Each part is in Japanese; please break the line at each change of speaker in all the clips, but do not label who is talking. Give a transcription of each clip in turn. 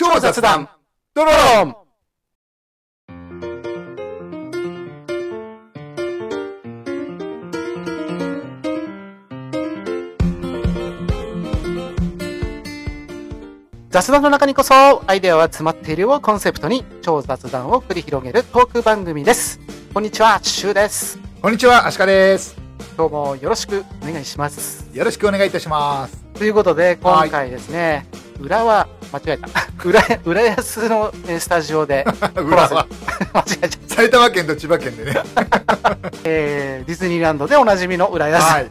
超雑談ドローン
雑談の中にこそアイデアは詰まっているをコンセプトに超雑談を繰り広げるトーク番組です。こんにちは、シュウです。
こんにちは、アシカです。
今日もよろしくお願いします。
よろしくお願いいたします。
ということで、今回ですね、浦和、間違えた。浦浦安のえースタジオで、
裏は、
間違えちゃった。
埼玉県と千葉県でね。
えーディズニーランドでおなじみの浦安、
はい。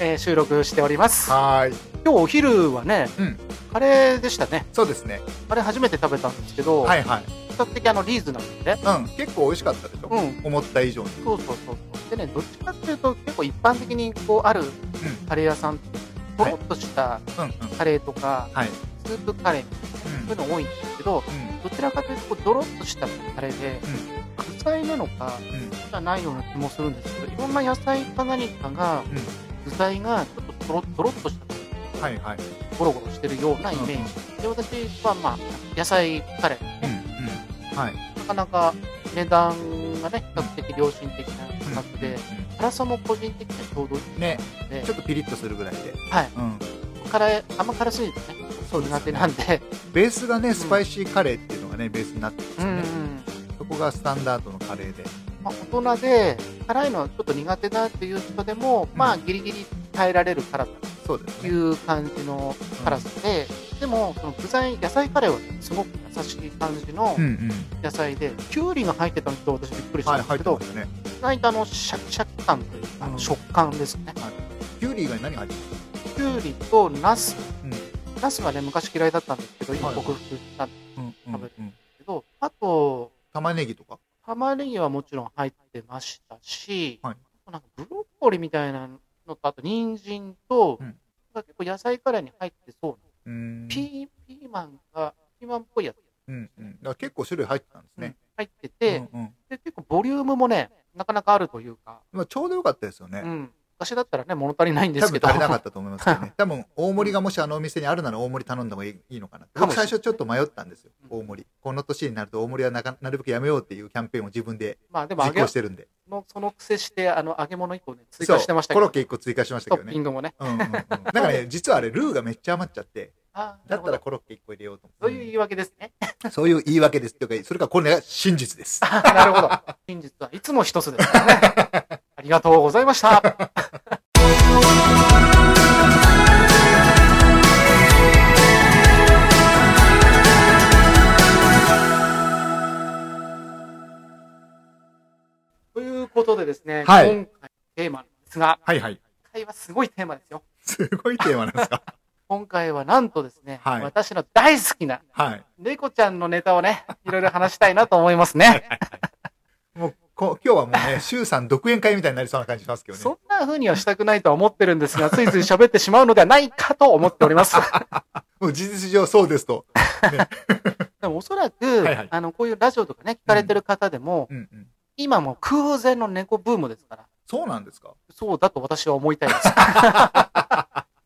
えー収録しております。
はーい。
今日お昼はね、
うん
カレーでしたね。
そうですね。
カレー初めて食べたんですけど、
はいはい。
比較的あのリーズナブルで、
うん。結構美味しかったでしょ。
うん
思った以上に。
そうそうそう。でね、どっちかっていうと、結構一般的にこうあるカレー屋さんって、とろっとした。カレーとか、
はい。
スープカレーそういうの多いんですけど、
うん。
どちらかというとドロッとしたカレーで、具材なのか、
うん。
じゃないような気もするんですけど、いろんな野菜か何かが、具材がちょっととろとろっとした、
うん。はいはい。
ゴロゴロしてるようなイメージ。で、私はまあ、野菜カレー、
うん
ね
うん。はい。
なかなか値段がね、比較的良心的な価格で、辛さも個人的にはちょうどいい
ね、
ので、
ちょっとピリッとするぐらいで。
はい。
うん。
辛い、あんま辛すぎてね、
そう
苦手なんで、
ベースがね、スパイシーカレーっていうのがね、ベースになってるんですよね。そこがスタンダードのカレーで。
まあ、大人で辛いのはちょっと苦手だっていう人でも、まあギリギリ耐えられる辛さ。という感じの辛さで、でもその具材野菜カレーはすごく優しい感じの
うんうん。
野菜で、きゅうりが入ってたのと私びっくりした
はい、
んですけど、
入ってますよね。
意外とあのシャキシャキ感というかあの食感ですね。
キュウリ以外何入ってます
きゅうりとナス、
うん。
ナスはね昔嫌いだったんですけど、今
はい
克服したんです
うんうん。
食べる
うん。
けど、あと
玉ねぎとか？
玉ねぎはもちろん入ってましたし、
はい。
なんかブロッコリーみたいなのと、あと人参と、
うん。
結構野菜カレーに入ってそうな、ピーピーマンが、ピーマンっぽいやつ、
うんうん。だから結構種類入ってたんですね。
入ってて、
うんうん
で、結構ボリュームもね、なかなかあるというか、
まあ、ちょうどよかったですよね。
うん。昔だったらね、物足りないんですけど。
多分足りなかったと思いますけどね。多分大盛りがもしあのお店にあるなら大盛り頼んだ方がいいのかな。僕最初ちょっと迷ったんですよ。
うん
大盛り。この年になると大盛りはなかなるべくやめようっていうキャンペーンを自分で実行してるんで。
の、その癖して、あの、揚げ物1個ね、追加してましたけど、
コロッケ1個追加しました
ト
けどね。
ッピングもね。
うんうんうん。だからね、実はあれ、ルーがめっちゃ余っちゃって、だったらコロッケ1個入れようと思って。
そういう言い訳ですね。
そういう言い訳です。というか、それからこれが真実です。
なるほど。真実はいつも一つですからね。ありがとうございました。ということでですね、
はい
今回テーマですが、
はいはい。
今回はすごいテーマですよ。
すごいテーマなんですか？
今回はなんとですね、
はい
私の大好きな
はい。
猫ちゃんのネタをね、いろいろ話したいなと思いますね。
もう、こ今日はもうね、周さん独演会みたいになりそうな感じしますけどね。
そんな風にはしたくないとは思ってるんですが、ついつい喋ってしまうのではないかと思っております。
もう事実上そうですと。
でもおそらく、
はいはい
あの、こういうラジオとかね、聞かれてる方でも、
うんうん。
今もう空前の猫ブームですから、
そうなんですか
そうだと私は思いたいです。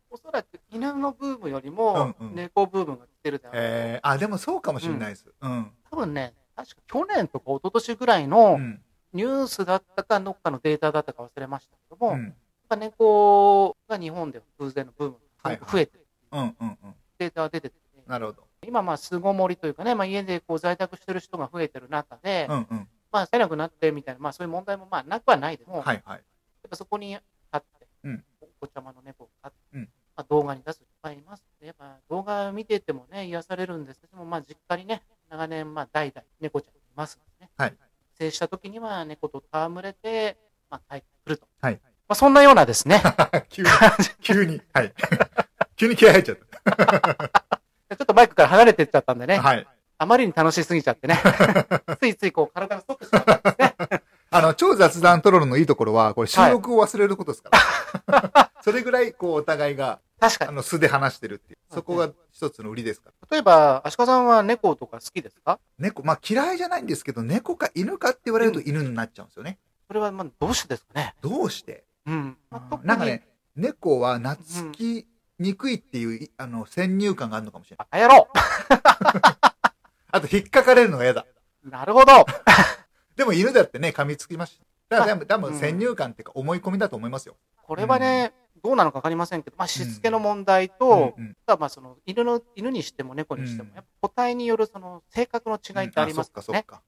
おそらく犬のブームよりも
うんうん
猫ブームが来てるであろう。
えー、あ、でもそうかもしれないです。うん。
多分ね、確か去年とか一昨年ぐらいの
うん。
ニュースだったか、どっかのデータだったか忘れましたけども、やっ
うん。
ぱ猫が日本では空前のブーム
はい
が増えてる
うん。うん。うん。
データが出てて、
なるほど。
今まあ巣ごもりというかね、まあ、家でこう在宅してる人が増えてる中で、
うん。うん。
まあ、飼えなくなってみたいな、まあ、そういう問題もまあなくはないでも、
はいはい。
やっぱそこに飼って、
うん
お子ちゃまの猫を飼って、
うん
まあ、動画に出す人いっぱいいます。やっぱ動画見ててもね、癒されるんですけども、まあ、実家にね、長年、まあ、代々猫ちゃんいますのでね。
はい
帰省した時には猫と戯れて、まあ、帰ってくると。
はい
まあ、そんなようなですね、
急に、急に、はい。急に気合入っちゃっ
ちょっとマイクから離れてっちゃったんでね、
た。はい。
あまりに楽しすぎちゃってね、ついついこう体がストップしちゃったんですね。
あの、超雑談トロロのいいところは、これ収録を忘れることですから。それぐらい、こう、お互いが、
確かに。
あの、素で話してるっていう。そこが一つの売りですか？ら。
例えば、足利さんは猫とか好きですか？
猫、まあ嫌いじゃないんですけど、猫か犬かって言われると犬になっちゃうんですよね。
それはまあどうしてですかね？
どうして？
うん。
なんかね、猫は懐きにくいっていう、いあの、先入観があるのかもしれない。
バカ野郎
と引っかかれるのが嫌だ。
なるほど。
でも犬だってね、噛みつきました。だから多分
うん
先入観っていうか思い込みだと思いますよ。
これはね、どうなのかわかりませんけど、まあ、しつけの問題と、
うんうん
まあ、その、犬の、犬にしても猫にしても、
うん。
やっぱ個体によるその、性格の違いってありますよね。
か。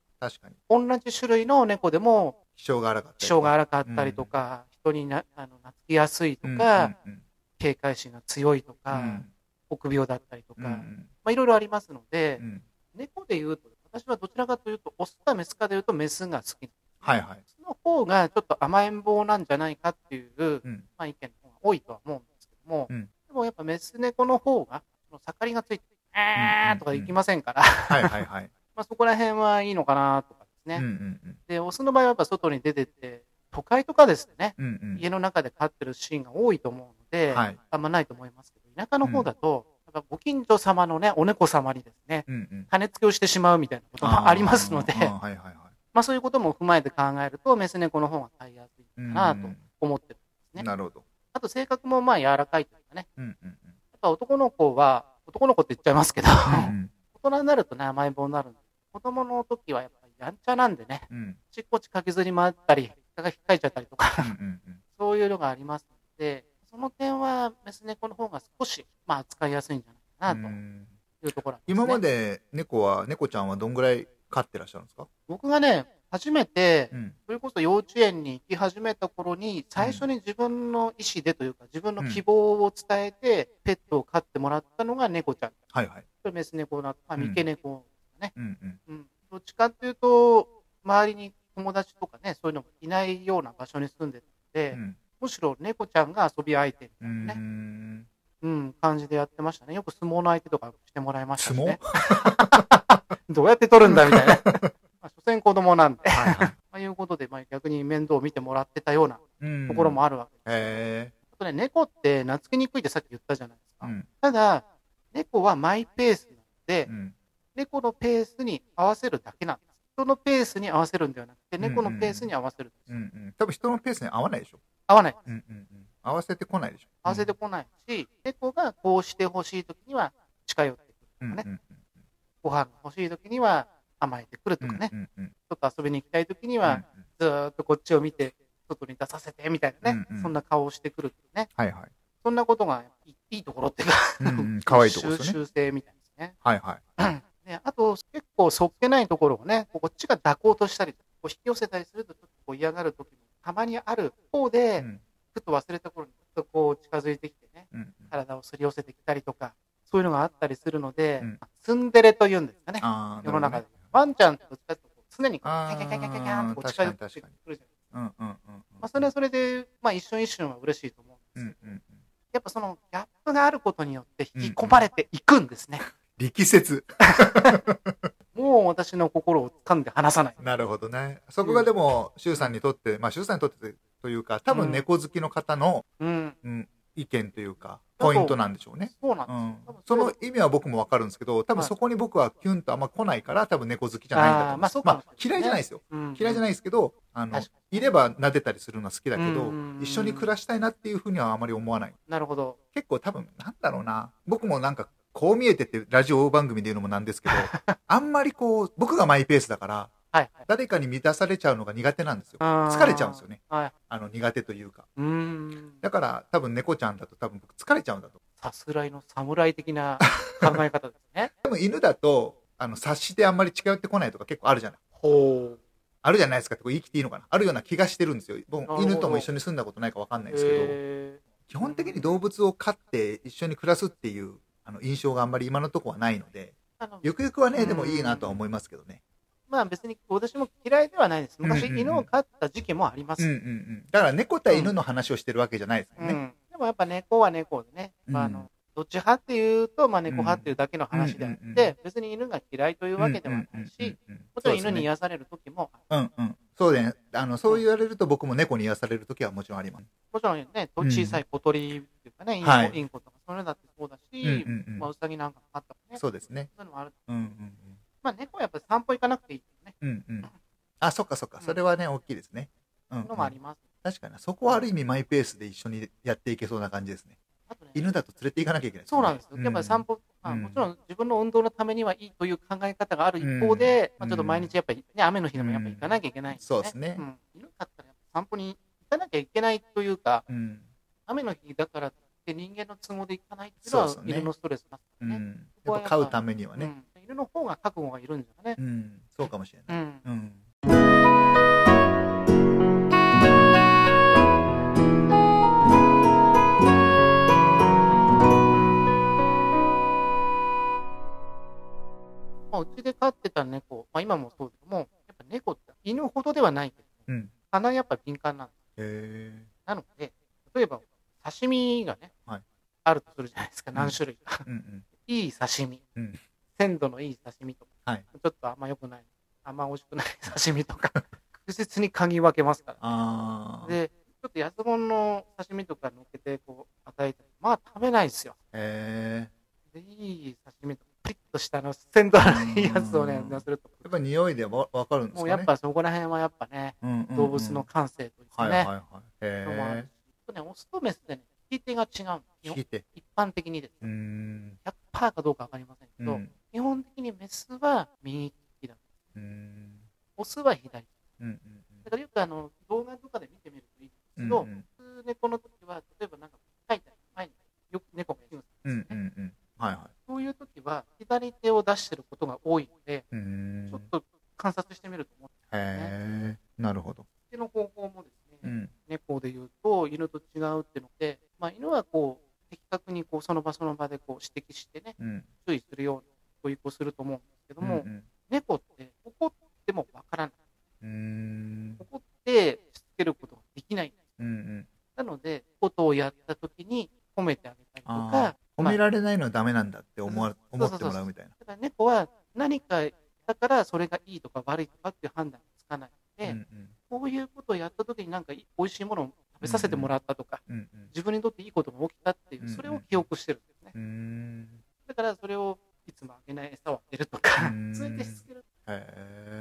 同じ種類の猫でも、
気性が荒かったり
気性が荒かったりとか、人にな、あの、懐きやすいと
うん
か、
うん。
警戒心が強いとか、
うん。
臆病だったりとか、まあ、いろいろありますので、
うん。
猫で言うと、私はどちらかというと、オスかメスかで言うとメスが好き。
はいはい。
その方がちょっと甘えん坊なんじゃないかっていう、
うん
まあ、意見多いとは思うんですけども、
うん
でもやっぱメス猫の方が、その盛りがついて、えーとかいきませんから、
はいはいはい。
まあそこら辺はいいのかなとかですね。
うんうんうん
で、オスの場合はやっぱ外に出てって、都会とかですね、
うんうん
家の中で飼ってるシーンが多いと思うので、
はい
あんまないと思いますけど、田舎の方だと、やっぱご近所様のね、お猫様にですね、
うんうん
種付けをしてしまうみたいなこともありますので。まあそういうことも踏まえて考えると、メス猫の方が飼いやすいのかなと思ってるんですね。
なるほど。
あと性格もまあ柔らかいというかね、
うんうん
やっぱ男の子は、男の子って言っちゃいますけど、
うん
大人になるとね、甘えん坊になるんで、子供の時はやっぱりやんちゃなんでね、
うん。うん
ちっこち駆けずり回ったり、蚊が引っかいちゃったりとか、
うんうんうん。
そういうのがありますので、その点はメス猫の方が少し、まあ扱いやすいんじゃないかな
うん。
というところね、
今まで猫は、猫ちゃんはどんぐらい飼ってらっしゃるんですか？
僕がね、初めて、
うん
それこそ幼稚園に行き始めた頃に、最初に自分の意思でというか、自分の希望を伝えて、ペットを飼ってもらったのが猫ちゃん。
はいはい。
これメス猫だ、まあ、
うん
三毛猫ね。
うんうん
うん。どっちかっていうと、周りに友達とかね、そういうのがいないような場所に住んでたので、
うん
むしろ猫ちゃんが遊び相手みた
う
いなね、
ん
うん、感じでやってましたね。よく相撲の相手とかしてもらいましたし
相撲？
ね。どうやって取るんだみたいな。まあ、所詮子供なんで。
はいはい
まあいうことで、まあ、逆に面倒を見てもらってたような
うん
ところもあるわけです。
へ
あとね、猫って懐きにくいってさっき言ったじゃないですか。
えうん
ただ、猫はマイペースなので、
うん
猫のペースに合わせるだけなんです。人のペースに合わせるんではなくて、猫のペースに合わせるんです。
うんうん多分人のペースに合わないでしょ
合わない。
うんうんうん合わせてこないでしょ
合わせてこないし、猫がこうしてほしいときには近寄ってくるとかね。
うんうん
ご飯が欲しいときには甘えてくる
うん
とかね。
うんうん
ちょっと遊びに行きたいときには
うん、
ずーっとこっちを見て、外に出させてみたいなね。
うんうん。
そんな顔をしてくるっていうね。
はいはい。
そんなことがいいところっていうか、
うんうん。可愛いところですよね。
修正みたいですね。
はいはい。
ね、あと、結構そっけないところをね、こっちが抱こうとしたり、こう引き寄せたりすると、ちょっとこう嫌がるときもたまにある方で、
うん。
ふと忘れた頃に、ちょっとこう近づいてきてね、
うん
体をすり寄せてきたりとか、そういうのがあったりするので、
うん。
ツンデレというんですかね、世の中で。ワンちゃんってどっちかっていうと常にキャキャキャキャキャキャンとこう近寄ってくるじゃないですか。まあ、それはそれで、まあ一瞬一瞬は嬉しいと思うんですけど、
うんうんうん
やっぱそのギャップがあることによって引き込まれていくんですね。
力説
もう私の心を掴んで離さない。
なるほどねそこがでも周さんにとってまあ周さんにとってというか多分猫好きの方の
うん。
うん意見というかポイントなんでしょうね
そうなんですよ。
うんその意味は僕もわかるんですけど、多分
はい
そこに僕はキュンとあんま来ないから、多分猫好きじゃないんだと思
あーまあそうかもしれない
嫌いじゃないですよ。
うん
嫌いじゃないですけど、あのいれば撫でたりするのは好きだけど一緒に暮らしたいなっていうふうにはあまり思わない。
なるほど。
結構多分、なんだろうな。僕もなんか、こう見えてってラジオ番組で言うのもなんですけど、あんまりこう、僕がマイペースだから、
はいはい。
誰かに満たされちゃうのが苦手なんですよ。疲れちゃうんですよね。
はい。
あの、苦手というか。
う。
だから、多分猫ちゃんだと多分僕疲れちゃうんだと。
さすらいの侍的な考え方ですね。
でも犬だと、あの、察してあんまり近寄ってこないとか結構あるじゃない。
ほう。
あるじゃないですかってこれ言い切っていいのかなあるような気がしてるんですよ。僕犬とも一緒に住んだことないかわかんないですけど、
え
基本的に動物を飼って一緒に暮らすっていうあの印象があんまり今のところはないので、ゆくゆくはね、
うん
でもいいなとは思いますけどね。
まあ別に私も嫌いではないです。昔
うんうんうん
犬を飼った時期もあります。
うんうんうん。だから猫対犬の話をしてるわけじゃないですよね。
うんでもやっぱ猫は猫でね、まああ
うん
のどっち派っていうと、まあ、猫派っていうだけの話であっ
うんうんうん
て、別に犬が嫌いというわけではないし、
うんうんうんうん
もちろん犬に癒される時もある。
うんうん。そうで、あの、そう言われると僕も猫に癒される時はもちろんあります。
もちろんね、
うん
小さい小鳥っていうかね、インコ,、
はい
インコとかそういうのだってそうだし、
うんうんうん
まあ、ウサギなんかもあったもんね。
そうですね。
そういうのもある。
うんうん
まあ、猫はやっぱり散歩行かなくていいってね、
うん。うんうん。あ、そっかそっか。それはね、大きいですね。うん、
そういうのもあります。
確かに。そこはある意味マイペースで一緒にやっていけそうな感じですね。
あとね、
犬だと連れて行かなきゃいけない、
そうなんですよ。やっぱり散
歩。
歩、まあ、
うん
もちろん自分の運動のためにはいいという考え方がある一方で、
うん
まあ、ちょっと毎日やっぱり、ね、雨の日でもやっぱ行かなきゃいけないん
そうですね
うん、犬飼ったら散歩に行かなきゃいけないというか、
うん。
雨の日だからって人間の都合で行かないっていうのは犬のストレスます
う
からね。
ん。やっぱ飼うためにはね。
犬の方が覚悟がいるんじゃね
う。ん。そうかもしれない。
ん。
うん。
まあ、うちで飼ってた猫、まあ、今もそうですけども、やっぱ猫って犬ほどではないけど、
うん。
鼻やっぱ敏感なんです。
へ
なので、例えば刺身がね、
はい
あるとするじゃないですか、何種類か。
うんうん。
いい刺身、
うん
鮮度のいい刺身とか、
はい
ちょっとあんま良くない、あんま美味しくない刺身とか、確実に嗅ぎ分けますから。
ああ。へ
で、ちょっと安物の刺身とか乗っけてこう与えても、まあ食べないですよ。
え。
で、いい刺身とか、プリッとしたあの鮮度のいいやつをね
うん、
乗せると、
やっぱ匂いでわわかるんですかね。
もうやっぱそこら辺はやっぱね、
うんうんうん
動物の感性というかね、
はいはいはい。へ
しね、オスとメスでね、引き手が違うん
え。
よ
聞いて。
一般的にです
うーん。
100%かどうかわかりませんけど、
うん。
基本的にメスは右利きだ。
うーん。
オスは左利き。
うんうん
だからよくあの動画とかで見てみるといいんです
うん。
けど、
うんうん
普通猫の時は、例えばなんか書いてある前によく猫がいるんです
うん
よね。
うんうん。はいは
そういう時は、左手を出してることが多いので。ちょっと観察してみると思う。
へえ。なるほど。
手の方法もですね、
うん。
猫で言うと犬と違うっていうので、まあ、犬はこう的確にこうその場その場でこう指摘してね、
うん。
注意するような教育をすると思うんですけども、
うんうん
猫って怒ってもわからない。
うーん。
怒ってしつけることができない。
うんうん。
なので、ことをやった時に褒めてあげたりと
あ
か、
あ。褒められないのはダメなんだって思わ
うん
思ってもらうみたいな。
だから猫は何かだからそれがいいとか悪いとかっていう判断がつかないので、
うんうん
こういうことをやった時になんかいい美味しいものを食べさせてもらったとか、
うんうん
自分にとっていいことが起きたっていうう、
ん
それを記憶してるんですね。
うーん。
だからそれをいつもあげない餌をあげるとか
うん、
ついてしつける。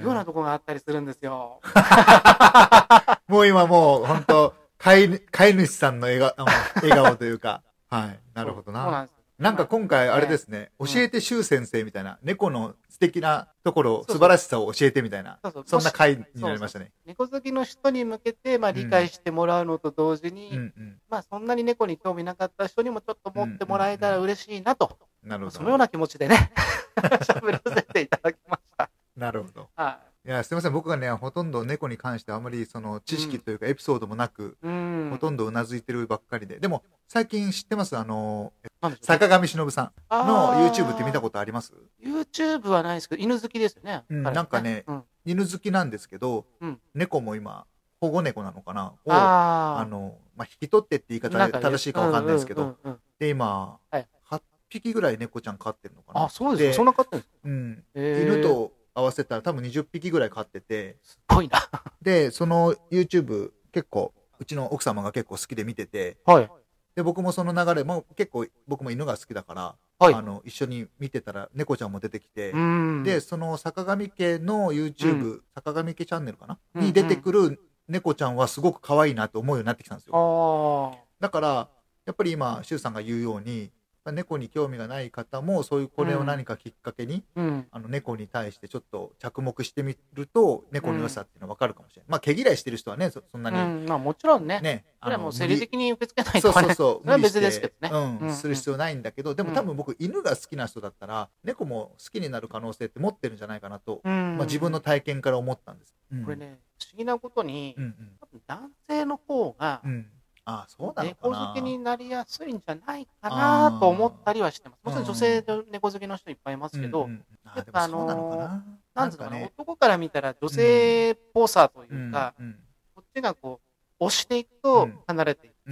ようなところがあったりするんですよ。
もう今もう本当飼い飼い主さんの笑顔笑顔というか。はい。なるほどな。
そうなんですよ
なんか今回あれですね、
うん
教えて周先生みたいな、猫の素敵なところ、
そうそう
素晴らしさを教えてみたいな、
そうそう
そんな回になりましたね。
猫好きの人に向けて、まあ、理解してもらうのと同時に。まあ、そんなに猫に興味なかった人にもちょっと持ってもらえたら嬉しいなと、
なるほど。
そのような気持ちでね、喋らせていただきました。
なるほど。
はい
や、すみません。僕がね、ほとんど猫に関してあまりその知識というかエピソードもなく、
い。うん。
ほとんどうなずいてるばっかりで。でも、最近知ってます？あの、坂上忍さんの YouTube って見たことあります
？YouTube はないですけど、犬好きですよね。
うん
彼
なんかね
うん、
犬好きなんですけど、
うん
猫も今、保護猫なのかな？をあ
あ
の、まあ、引き取ってって言い方
なんか
正しいかわかんないですけど、で、今、
はい
8匹ぐらい猫ちゃん飼ってるのかな。
あ、そうです
で
か。そんな飼ってるんですか？
うん。
へー
犬と合わせたら多分20匹ぐらい飼ってて、
すごいな。
で、その YouTube 結構、うちの奥様が結構好きで見てて、
はい。
で、僕もその流れも結構僕も犬が好きだから、
はい
あの、一緒に見てたら猫ちゃんも出てきて、
うん。
で、その坂上家の YouTube、坂上家チャンネルかな、
うん
に出てくる猫ちゃんはすごく可愛いなと思うようになってきたんですよ。
あ
だから、やっぱり今、周さんが言うように、猫に興味がない方も、そういうこれを何かきっかけに、
あ。うん。
あの猫に対してちょっと着目してみると、猫の良さっていうのは分かるかもしれない。まあ、毛嫌いしてる人はね、そそんなに
うん、まあもちろんね。
ね、
それはもう生理的に受け付けない
そう
とかね。
そうそう。
それは
無理して
別ですけどね
うん、
うん
する必要ないんだけど、でも
うん
多分僕、犬が好きな人だったら、猫も好きになる可能性って持ってるんじゃないかなと、
うん。
まあ、自分の体験から思ったんです。うん
これ。ね、不思議なことに
う、ん
多分男性の方が
うん。うん。ああ、そうなのか
猫
な。
好きになりやすいんじゃないかなと思ったりはしてます。もちろん女性で猫好きの人いっぱいいますけど
うんう、んあ
やっぱ
でもそうなのかな。
なんつうのかな、
ね、
男から見たら女性っぽさというか、
うんうん
こっちがこう、押していくと
うん
離れていく。こ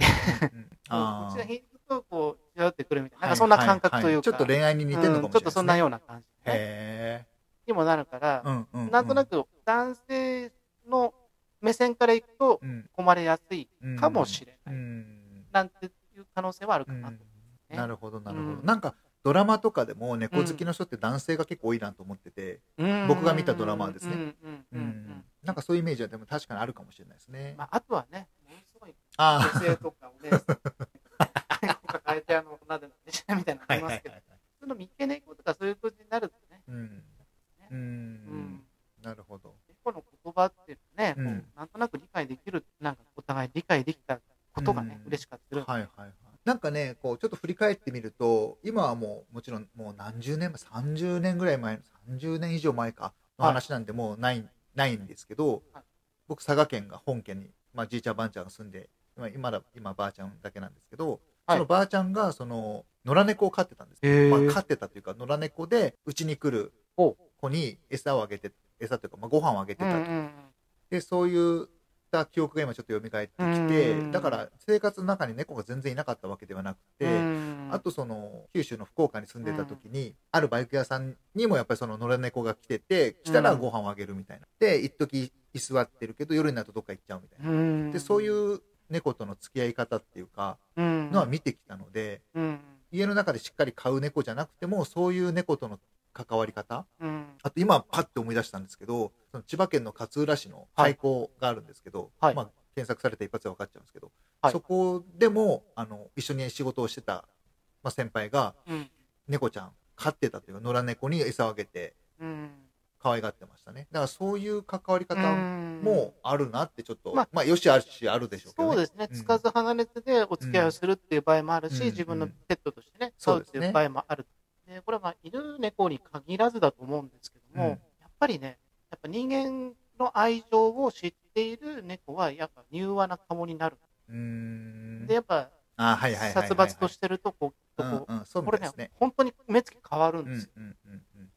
あ
っちが引くとこう、違ってくるみたいな、
あ
なんかそんな感覚というか、
ははちょっと恋愛に似てるのかもしれない、
うんちょっとそんなような感じ、ね、
へ
にもなるから
え。、うんうんうん
なんとなく男性の目線からいくと
うん。
困りやすい
うん。
かもしれない。
うん。
なんていう可能性はあるか
うん。
なと。ね。
なるほど、なるほど。
うん。
なんか、ドラマとかでも猫好きの人って男性が結構多いなと思ってて、僕が見たドラマはですね。なんかそういうイメージはでも確かにあるかもしれないですね。
まあ、あとはね、ものすごい
あ
女性とかお姉さんとか抱えてあの、なんでなんでしょみたいなのありますけど、普通の三毛
うー
うん。
ん。なるほど。
葉っていうのはね、
うん。
なんとなく理解できる、なんかお互い理解できたことがね、
うん。
嬉しかった。
はいはいはい。なんかね、こう、ちょっと振り返ってみると、今はもう、もちろん、もう何十年前、30年ぐらい前、30年以上前か、の話なんで、もうない、ないんですけど
はい、
僕、佐賀県が本県に、まあ、じいちゃんばあちゃんが住んで、今、今だ、今、ばあちゃんだけなんですけど、
はい。
そのばあちゃんが、その、野良猫を飼ってたんですまあ、飼ってたというか、野良猫で、うちに来る
ほ
子に餌をあげて、餌というか、まあ、ご飯をあげてたと。
うんうんうん。
で、そういった記憶が今ちょっと蘇ってきて
うん、
だから生活の中に猫が全然いなかったわけではなくて、
うん。
あとその、九州の福岡に住んでた時に、あるバイク屋さんにもやっぱりその野良猫が来てて、来たらご飯をあげるみたいな。で、一時居座ってるけど、夜になるとどっか行っちゃうみたいな。
うん。
で、そういう猫との付き合い方っていうか、
うん。
のは見てきたので、
うん。
家の中でしっかり飼う猫じゃなくても、そういう猫との関わり方？
うん。
あと今パッて思い出したんですけど、その千葉県の勝浦市の廃校があるんですけど、
はい。
まあ検索されて一発で分かっちゃうんですけど、
はい。
そこでもあの一緒に仕事をしてた、まあ、先輩が
うん。
猫ちゃん飼ってたというか野良猫に餌をあげて
うん。
可愛がってましたね。だからそういう関わり方
うん。
もあるなってちょっと、
まあ
まあ、よしあるしあるでしょうけど、ね。
そうですね、
うん。
つかず離れてでお付き合いをするっていう場合もあるし、
うん。
自分のペットとしてね、
そうですね。
飼うっていう場合もある。でこれはまあ犬、猫に限らずだと思うんですけども、
うん
やっぱりね、やっぱ人間の愛情を知っている猫は、やっぱ柔和な顔になる。で、やっぱ。殺伐としてるとこ、
ううん、そうみ
これね本当に目つき変わるん
うんうん
ですよ。
うん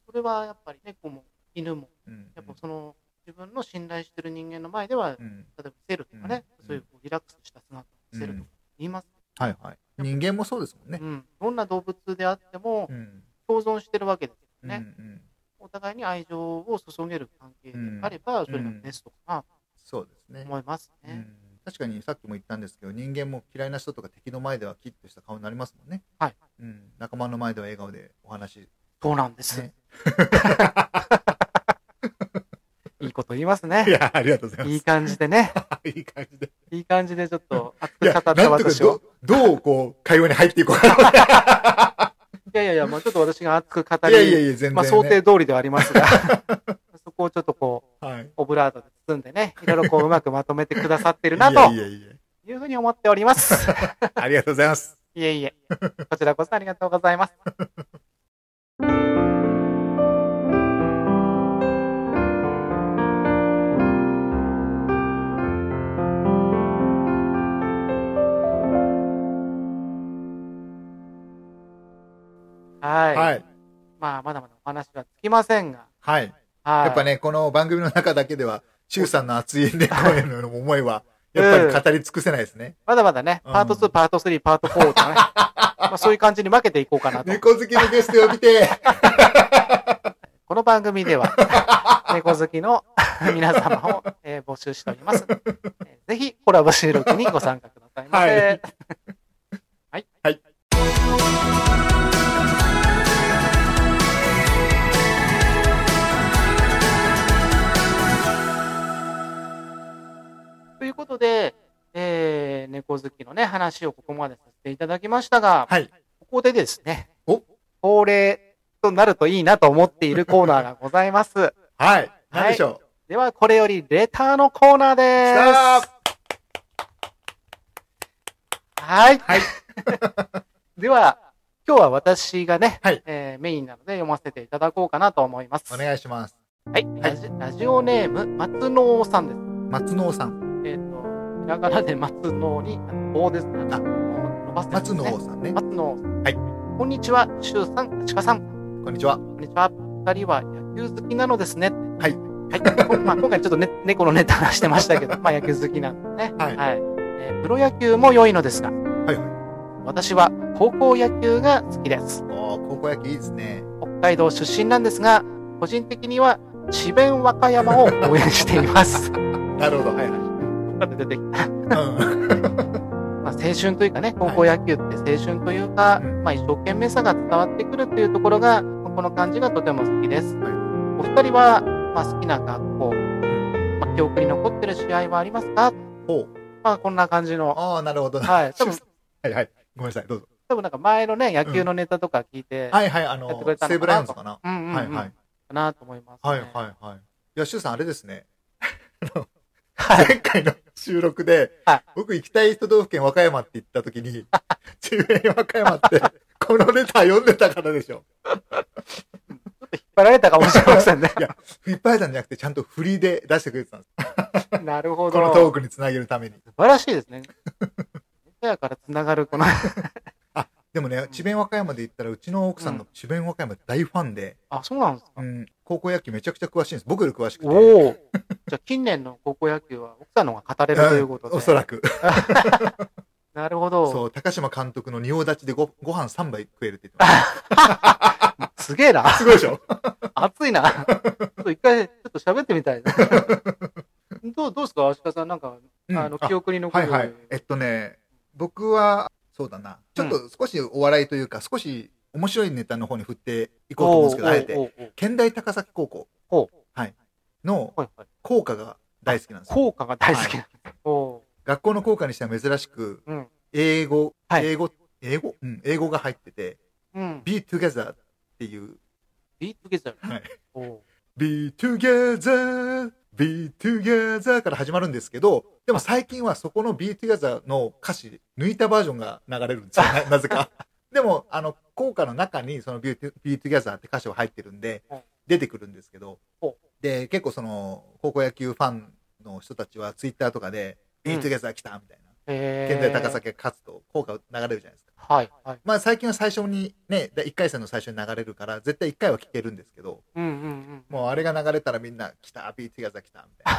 それはやっぱり猫も犬も、
うんうん
やっぱその自分の信頼してる人間の前では、
うん
例えばセルとかね、
うん
そういうこうリラックスした姿を見せるとか言います。
はいはい。人間もそうですもんね。
うん、どんな動物であっても
うん。
共存してるわけですよ
うんう
ね。
ん。
お互いに愛情を注げる関係であれば、それがベストかな
そうですね。
と思いますね。
うん。確かにさっきも言ったんですけど人間も嫌いな人とか敵の前ではキッとした顔になりますもんね、
はい。
うん、仲間の前では笑顔でお話、
そうなんです。
ね、
いいこと言いますね
い。やありがとうござい
いい感じでね。
ま すいい感じで
いい感じでちょっと熱く語った私を
ど。どうこう会話に入っていこうか
いやいやいや、もうちょっと私が熱く語
ないやいや
り、
いや全然、ね、
まあ想定通りではありますが、そこをちょっとこう、
はい
オブラートで包んでね、いろいろこううまくまとめてくださってるなと
い
うふうに思っております。
ありがとうございます
いえいえ。こちらこそありがとうございます。はい。
はい
まあ、まだまだお話はつきませんが。
はい
はい。
やっぱねこの番組の中だけでは周さんの熱い猫への思いはやっぱり語り尽くせないですね、
まだまだね、
うん
パート2、パート3、パート4とかね。まあそういう感じに分けていこうかなと。
猫好きのゲスト呼びて
この番組では、猫好きの皆様を、えー募集しております。えーぜひ、コラボ収録にご参加くださいませ。
はい
はい。えー猫好きのね、話をここまでさせていただきましたが、
はい
ここでですね、
お
恒例となるといいなと思っているコーナーがございます。
はい何でしょう、
では、これよりレターのコーナーで
さ
す。はい。
はい
では、今日は私がね、
はい
えーメインなので読ませていただこうかなと思います。
お願いします
はい。ラジラジオネーム、松野さんです。
松野さん
えっ、と、ひらがなで松野に、棒ですね。
あ
伸ばすやつ
松野さんね
松野。
はい。
こんにちは、しゅうさん、ちかさん。
こんにちは
こんにちは。二人は野球好きなのですね。
はい。
はい。こ まあ、今回ちょっとね、猫のネタ話してましたけど、まあ野球好きなんですね。
はい
はい。えープロ野球も良いのですが、
はいはい
私は高校野球が好きです。
おー高校野球いいですね
北海道出身なんですが、個人的には智弁和歌山を応援しています。
なるほどはいはい
また出てきた。
うん。
まあ、青春というかね、高校野球って青春というか、
うん。
まあ、一生懸命さが伝わってくるっていうところが、この感じがとても好きです。
はい。
お二人は、まあ、好きな学校、まあ、記憶に残ってる試合はありますか？
ほう。
まあ、こんな感じの。
ああなるほど。
はい。多分、
はいはい。ごめんなさい。どうぞ。
多分なんか前のね、野球のネタとか聞いて、
はいはいあの
くれたのかな
西武ライオンズかな。
うんうんうん
はいはい。
なと思います、ね。
はいはいはい。いや、シュウさんあれですね。
はい。
前回の収録で、
はい
僕行きたい都道府県和歌山って言った時に、中園和歌山って、このレター読んでたからでしょ。
引っ張られたかもしれませんね。
いや、引っ張れたんじゃなくて、ちゃんと振りで出してくれてたんです。
なるほど。
このトークにつなげるために。
素晴らしいですね。やからつながるこの、
でもね、智弁和歌山で言ったら、うちの奥さんが智弁和歌山大ファンで、
あ、そうなんですか。
うん、高校野球めちゃくちゃ詳しいんです。僕より詳しくて。
おお。じゃあ近年の高校野球は奥さんの方が語れるということで。
おそらく。
なるほど。
そう、高島監督の仁王立ちでごご飯3杯食えるって言ってまし
すげえな
た。。すごいでしょ？
熱いな。ちょっと一回、ちょっと喋ってみたいな。どう、どうですか？足利さん、なんか、
うん
あの、記憶に残る。
はいはい。えっとね、僕は、そうだな。ちょっと少しお笑いというか、少し面白いネタの方に振っていこうと思うんですけど、あえて、県大高崎高校。の
はいはい。
校歌が大好きなんですよ。
効果が大好きなんです。おう
学校の校歌にしては珍しく、
うん。
英語、
はい
英語、英語？うん、英語が入ってて、
うん。
be together っていう、
be together？
はい。be together, be together から始まるんですけど、でも最近はそこの be together の歌詞、抜いたバージョンが流れるんですよ。ななぜか。でも、あの、校歌の中にその be, to- be together って歌詞は入ってるんで
うん、
出てくるんですけど
ほ、
で、結構その、高校野球ファンの人たちはツイッターとかで、
うん
be together 来たみたいな。
へ
県大高崎が勝つと効果流れるじゃないですか。
はい。はい。
まあ最近は最初にね、1回戦の最初に流れるから、絶対1回は聞けるんですけど、
うんうんうん。
もうあれが流れたらみんな、来た、ビーティガザ来た、みたい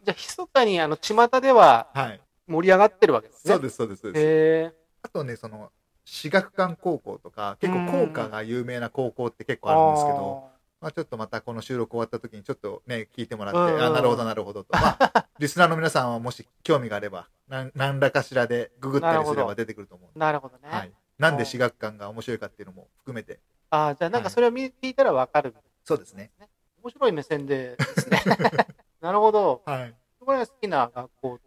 じゃあ、密かに、あの、巷では
な。はい。
盛り上がってるわけですね。
そうです、そうです。そうです。あとね、その、私学館高校とか、結構校歌が有名な高校って結構あるんですけど、まあちょっとまたこの収録終わった時にちょっとね、聞いてもらって、
うん
あ、なるほど、なるほどと。まあ、リスナーの皆さんはもし興味があれば、なん何らかしらでググったりすれば出てくると思う。
なるほどね。
はい。なんで私学館が面白いかっていうのも含めて。
ああ、じゃあなんかそれを見聞いたらわかる。
そうですね。
面白い目線でですね。なるほど。
はい。
これが好きな学校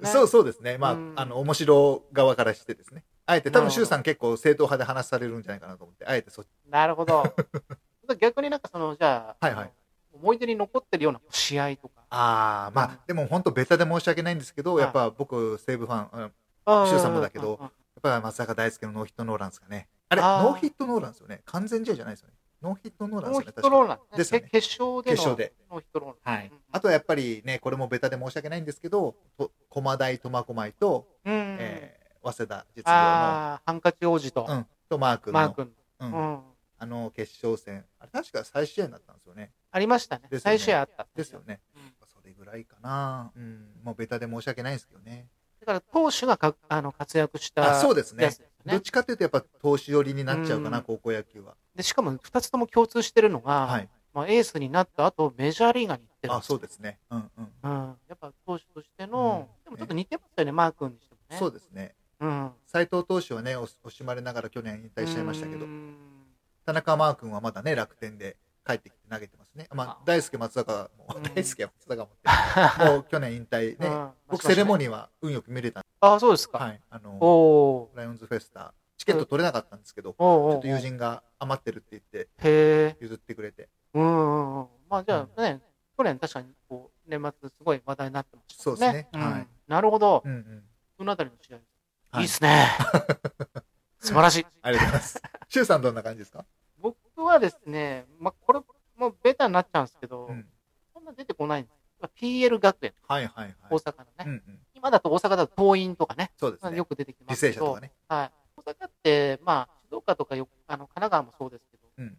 ね。
そうそうですね。まあ、
うん
あの、面白側からしてですね。あえて、多分、周さん結構正統派で話されるんじゃないかなと思って、あえてそっち。
なるほど。逆になんかその、じゃあ、
はいはい
思い出に残ってるような試合とか。
ああ、まあ、でも本当ベタで申し訳ないんですけど、
はい
やっぱ僕、西武ファン、周さんもだけど
うんうん
ぱ松坂大輔のノーヒットノーランですかね。あれ、ノーヒットノーランですよね。完全試合じゃないですよね。ノーヒットノーラン
ノーヒ
ですよね。確か
ットローラン
ですよね
決勝での
決勝で
ノーヒットローラン。
はい。あとはやっぱりね、これもベタで申し訳ないんですけど、と駒大苫小牧と、えー早稲田実業
ああ、ハンカチ王子と、
の、うん、とマー君の、
マー君
うん。あの決勝戦。あれ確か最終試合になったんですよね。
ありましたね。
ね
最終あった。
ですよね。
うん
それぐらいかな。うん。もうベタで申し訳ないんですけどね。
だから投手がかあの活躍した
あそうですねどっちかというとやっぱ投手寄りになっちゃうかな、
うん
高校野球は。
でしかも2つとも共通してるのが、
はい。
まあ、エースになった後メジャーリーガーに行ってるん
あ、そうですね。うんうん。
うん、やっぱ投手としての、
うん
でもちょっと似てますよね、マー君にしてもね。
そうですね。
うん。
斎藤投手はね、お惜しまれながら去年引退しちゃいましたけど
う、ん
田中マー君はまだね、楽天で帰ってきて投げてますね。まあ
あ、
大輔松坂も
うん、
大輔は松坂もって、もう去年引退ね。
うん
僕セレモ
ニー。
は運よく見れたんで
あ、そうですか。
はい。あの、ライオンズフェスタ、チケット取れなかったんですけど、ちょっと友人が余ってるって言って
へえ。
譲ってくれて。
うんうんうん。まあじゃあね、去年確かにこう、年末すごい話題になってましたね。
そうですね
ん
はい
なるほど。
うんうん。
そのあたりの試合。
はい
いいっすね。素晴らしい。
ありがとうございます。シュウさんどんな感じですか？
僕はですね、まあこれもうベタになっちゃうんですけど、
うん。
そんな出てこないんです。PL 学園、
はいはいはい。
大阪のね。
うんうん。
今だと大阪だと桐蔭とかね、
そうですね。
まあよく出てきま
履
すけど、
ね。
はい。大阪って、まあ、静岡とかよあの神奈川もそうですけど、
うん。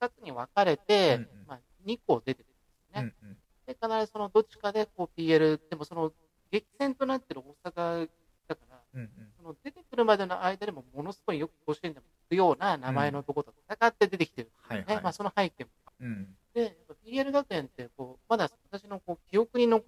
二つに分かれて、
うんうん
まあ、2個出てくるんですね。
うんうん。
で、必ずそのどっちかでこう PL、でもその激戦となってる大阪だから、
うんうん。
その出てくるまでの間でもものすごいよく甲子園でも聞くような名前のところと戦って出てきてる、
はいはい。
ねまあ、その背景も。
うん。
で、やっぱ PL 学園ってこう、まだ私のこ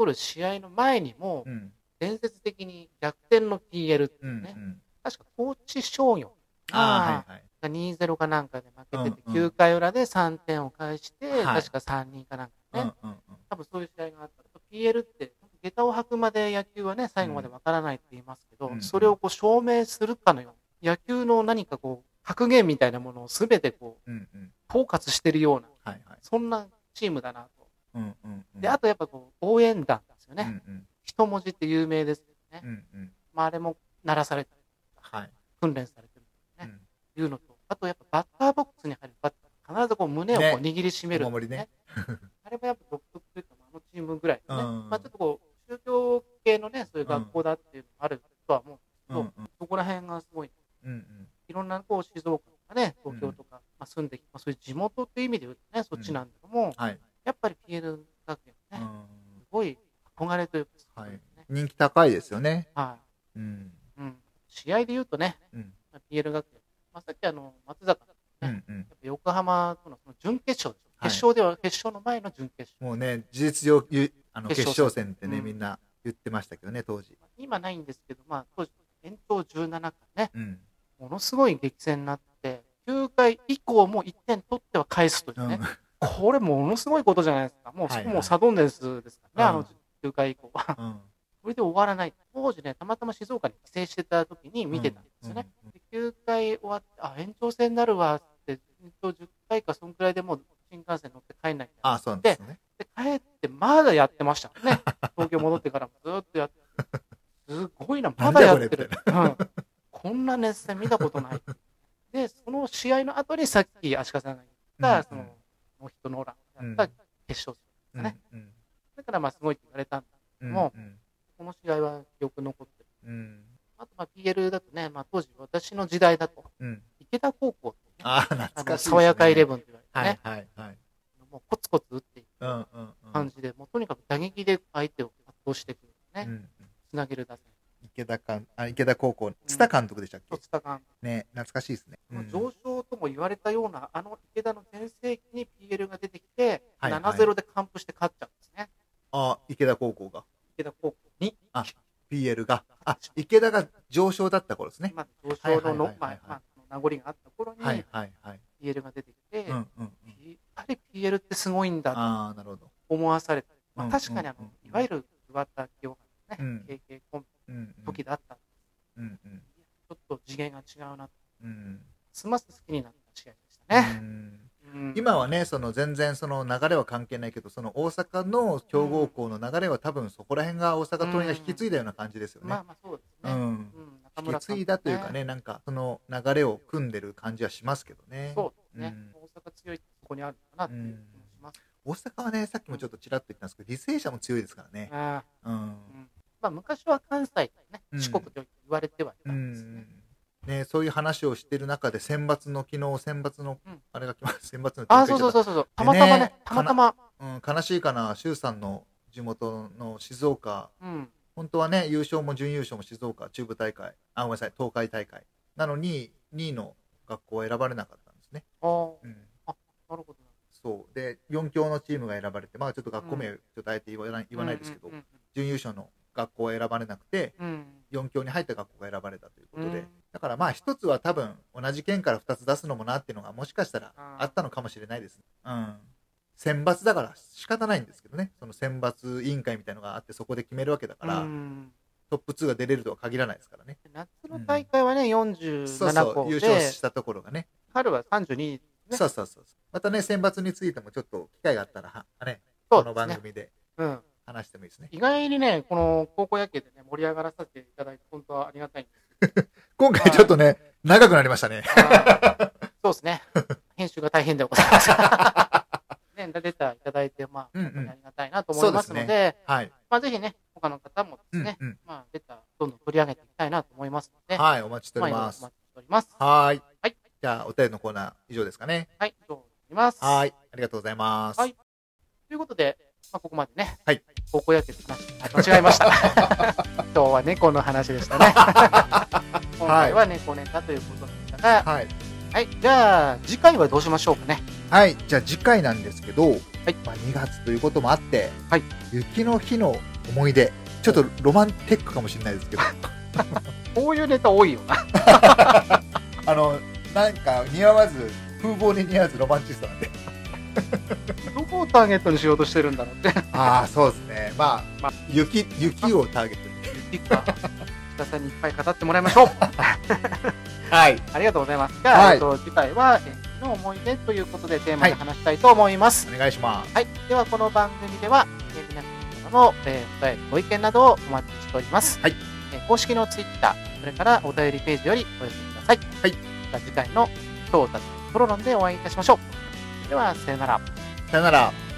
う記憶に残る試合の前にも、
うん。
伝説的に逆転の PL って
うん。う
いうね、
ん。
確か高知商業。が2-0かなんかで負けてて、
うんうん
9回裏で3点を返して、
はい
確か3人かなんかね、
うんうんうん。
多分そういう試合があった。PL って、下駄を履くまで野球はね、最後までわからないって言いますけど、
うん
それをこう証明するかのように、野球の何かこう、格言みたいなものをすべてこう、
うんうん。
統括してるような、
はいはい。
そんなチームだなと。
うんうんうん。
で、あとやっぱこう、応援団ですよね。
うんうん。
一文字って有名ですよね。
うんうん。
まあ、あれも鳴らされたり、
はい。
訓練されてる
う
ね
ん
いうのと、あとやっぱバッターボックスに入るバッター、必ずこう胸をこう
ね
握りしめる、
お守りね。
あれもやっぱ独特というか、あのチームぐらいのね、
うん
まあちょっとこう、宗教系のね、そういう学校だっていうのもあるとは思うんですけど、
うんうん。
そこら辺がすごい、
うんうん。
いろんなこう静岡とかね、東京とか、まあ、住んできまあ、そういう地元っていう意味で言うとね、そっちなんだけども、
はい。
やっぱり PL 学園ね、
うん。
すごい憧れというか、
はい
ね
人気高いですよね。
は
うん。
い。うん。試合で言うとね、
うん。
まあ PL 学園、まあ、さっきあの、松坂
うんうん。
横浜とのその準決勝決勝では、決勝の前の準決勝。
もうね、事実上、ゆあの決
決勝
勝戦ってね、
うん
みんな言ってましたけどね、当時。
今ないんですけど、まあ、当時、延長17回ね、
うん。
ものすごい激戦になって、9回以降も1点取っては返すというね、
うん。
これものすごいことじゃないですか。もう、もうサドンデスですからね、
うん
あの9回以降は。
うん。
それで終わらない。当時ね、たまたま静岡に帰省してた時に見てたんですよね。
うん
で9回終わって、あ、延長戦になるわって、延長10回か、そんくらいでもう新幹線乗って帰んないみたいな
あ、そうなんですね。
で、帰ってまだやってましたね。東京戻ってからもずっとやって。すごいな、まだやってる。うんこんな熱戦見たことない。で、その試合の後にさっき足利さんが言った、その、ノーヒットノーランをやった決勝
うん、
ね
うん。
だからまあすごいって言われたんだ
うん。
も
うん。
この試合は記憶残ってる。
うん。
あとまあ PL だとね、まあ当時私の時代だと、
うん。
池田高校ってね、
あ、懐かしいですね。
爽やかイレブンって言われて
はい
ね、
はいはい。
もうコツコツ打っていく
うんうんうん。
感じで、もうとにかく打撃で相手を圧倒していくね、
うん。
つなげる打線。
池田かんあ池田高校、津田監督でしたっけ、
とつた感
ね、懐かしいですね。うん
上昇とも言われたような、あの池田の全盛期に PL が出てきて、
はいはい
7-0で完封して勝っちゃうんですね。
あ、池田高校が。
池田高校に、
あ PL が。あ、池田が上昇だった頃ですね。
まあ、上昇の名残があった頃に
はいはいはい。
PL が出てきて、
うんうんうん。
やっぱり PL ってすごいんだと
ああ、なるほど。
思わされた。まあ、
うん
確かにあの、
うんうん
いわゆる桑田清原
うん
KK コンビ時だった。
うんうん。
ちょっと次元が違うなと。
うん。
ますます好きになった試合でしたね。
うん
うん
今はね、その全然その流れは関係ないけど、その大阪の強豪校の流れは多分そこら辺が大阪桐蔭が引き継いだような感じですよね。
まあまあそうですね。
うん。引き継いだというかね、なんかその流れを組んでる感じはしますけどね。
そうですね。
うん
大阪強いそこにあるのかなっていう気もします。
大阪はね、さっきもちょっとちらっと言ったんですけど、履正社も強いですからね。
あ
うん。
まあ昔は関西とね、
うん
四国と言われてはいた
うん
ですね。
ん。ね、そういう話をしてる中で、選抜の昨日、選抜の
うん、
あれが来ます。選抜の
ああ、そうそうそうそう。たまたまね、たまたま。
うん、悲しいかな、周さんの地元の静岡、
うん。
本当はね、優勝も準優勝も静岡中部大会、あ、ごめんなさい、東海大会。なのに、2位の学校は選ばれなかったんですね。
ああ、
うん。
なるほど
そう。で、4強のチームが選ばれて、まあちょっと学校名、
う
ちょっとあえて言わない言わないですけど、準優勝の学校は選ばれなくて、
うんうん
4強に入った学校が選ばれたということで、
うん
だからまあ一つは多分同じ県から2つ出すのもなっていうのがもしかしたら
あ
ったのかもしれないですね。うん。選抜だから仕方ないんですけどね、その選抜委員会みたいのがあってそこで決めるわけだから、
うん
トップ2が出れるとは限らないですからね。
夏の大会はね、
そう
47
そう、
校
優勝
で、
したところがね。
春は32ね
そうそうそう。またね、選抜についてもちょっと機会があったら、はね、この。番組で
うん。
話してもいいですね。
意外にね、この高校野球でね、盛り上がらさせていただいて、本当はありがたいんです
今回ちょっとね、長くなりましたね。
そうですね。編集が大変でございます。ね、レターいただいて、まあ、
うんうん
ありがたいなと思いますので、
ではい。
まあ、ぜひね、他の方もですね、
うんうん
まあ、レターどんどん取り上げていきたいなと思いますので、
はい、お待ちしております
まあお。待ちしております。
はい。
はい。
じゃあ、お便りのコーナー以上ですかね。
はい、以上になります。
はい。ありがとうございます。
はいということで、まあ、ここまでね、
はい
高校野球の話、あ間違えました。今日は猫の話でしたね。今回は猫ネタということでしたが、
はい。
はい、じゃあ、次回はどうしましょうかね。
はい。じゃあ、次回なんですけど、まあ、2月ということもあって、
はい
雪の日の思い出。ちょっとロマンテックかもしれないですけど、
こういうネタ多いよな。
あの、なんか似合わず、風貌に似合わずロマンチストなんで。
どこをターゲットにしようとしてるんだろうって。
ああ、そうですね。まあ、
まあ
雪、雪をターゲットに。
雪か。北さんにいっぱい語ってもらいましょう。
はい。
ありがとうございます。じゃあ、
はい
えっと、次回は、えーの思い出ということでテーマで話したいと思います。
お願いします。
はい。では、この番組では、えー皆様の、えーお便り、ご意見などをお待ちしております。
はい
えー公式のツイッター、それからお便りページよりお寄せください。
はい
また次回の今日たちのトロロンでお会いいたしましょう。では、さよなら。
さよなら。